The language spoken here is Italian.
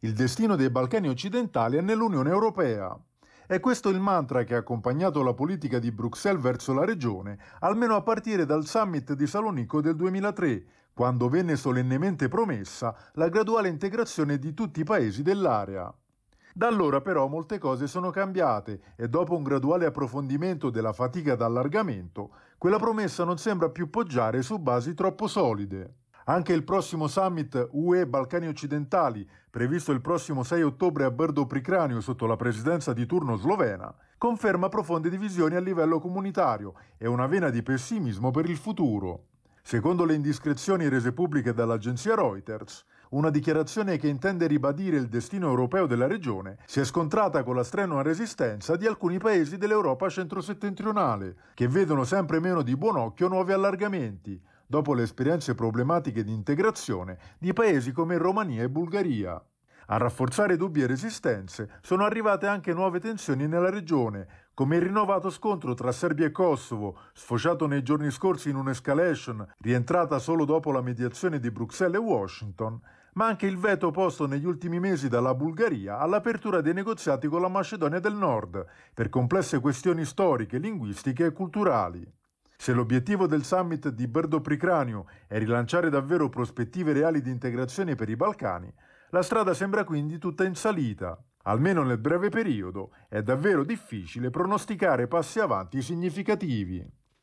Il destino dei Balcani occidentali è nell'Unione Europea. È questo il mantra che ha accompagnato la politica di Bruxelles verso la regione, almeno a partire dal summit di Salonico del 2003, quando venne solennemente promessa la graduale integrazione di tutti i paesi dell'area. Da allora però molte cose sono cambiate e dopo un graduale approfondimento della fatica d'allargamento, quella promessa non sembra più poggiare su basi troppo solide. Anche il prossimo summit UE Balcani occidentali, previsto il prossimo 6 ottobre a Brdo Pricranio sotto la presidenza di turno slovena, conferma profonde divisioni a livello comunitario e una vena di pessimismo per il futuro. Secondo le indiscrezioni rese pubbliche dall'agenzia Reuters, una dichiarazione che intende ribadire il destino europeo della regione si è scontrata con la strenua resistenza di alcuni paesi dell'Europa centro-settentrionale, che vedono sempre meno di buon occhio nuovi allargamenti, dopo le esperienze problematiche di integrazione di paesi come Romania e Bulgaria. A rafforzare dubbi e resistenze sono arrivate anche nuove tensioni nella regione, come il rinnovato scontro tra Serbia e Kosovo, sfociato nei giorni scorsi in un'escalation rientrata solo dopo la mediazione di Bruxelles e Washington, ma anche il veto posto negli ultimi mesi dalla Bulgaria all'apertura dei negoziati con la Macedonia del Nord per complesse questioni storiche, linguistiche e culturali. Se l'obiettivo del summit di Berdo Pricranio è rilanciare davvero prospettive reali di integrazione per i Balcani, la strada sembra quindi tutta in salita. Almeno nel breve periodo è davvero difficile pronosticare passi avanti significativi.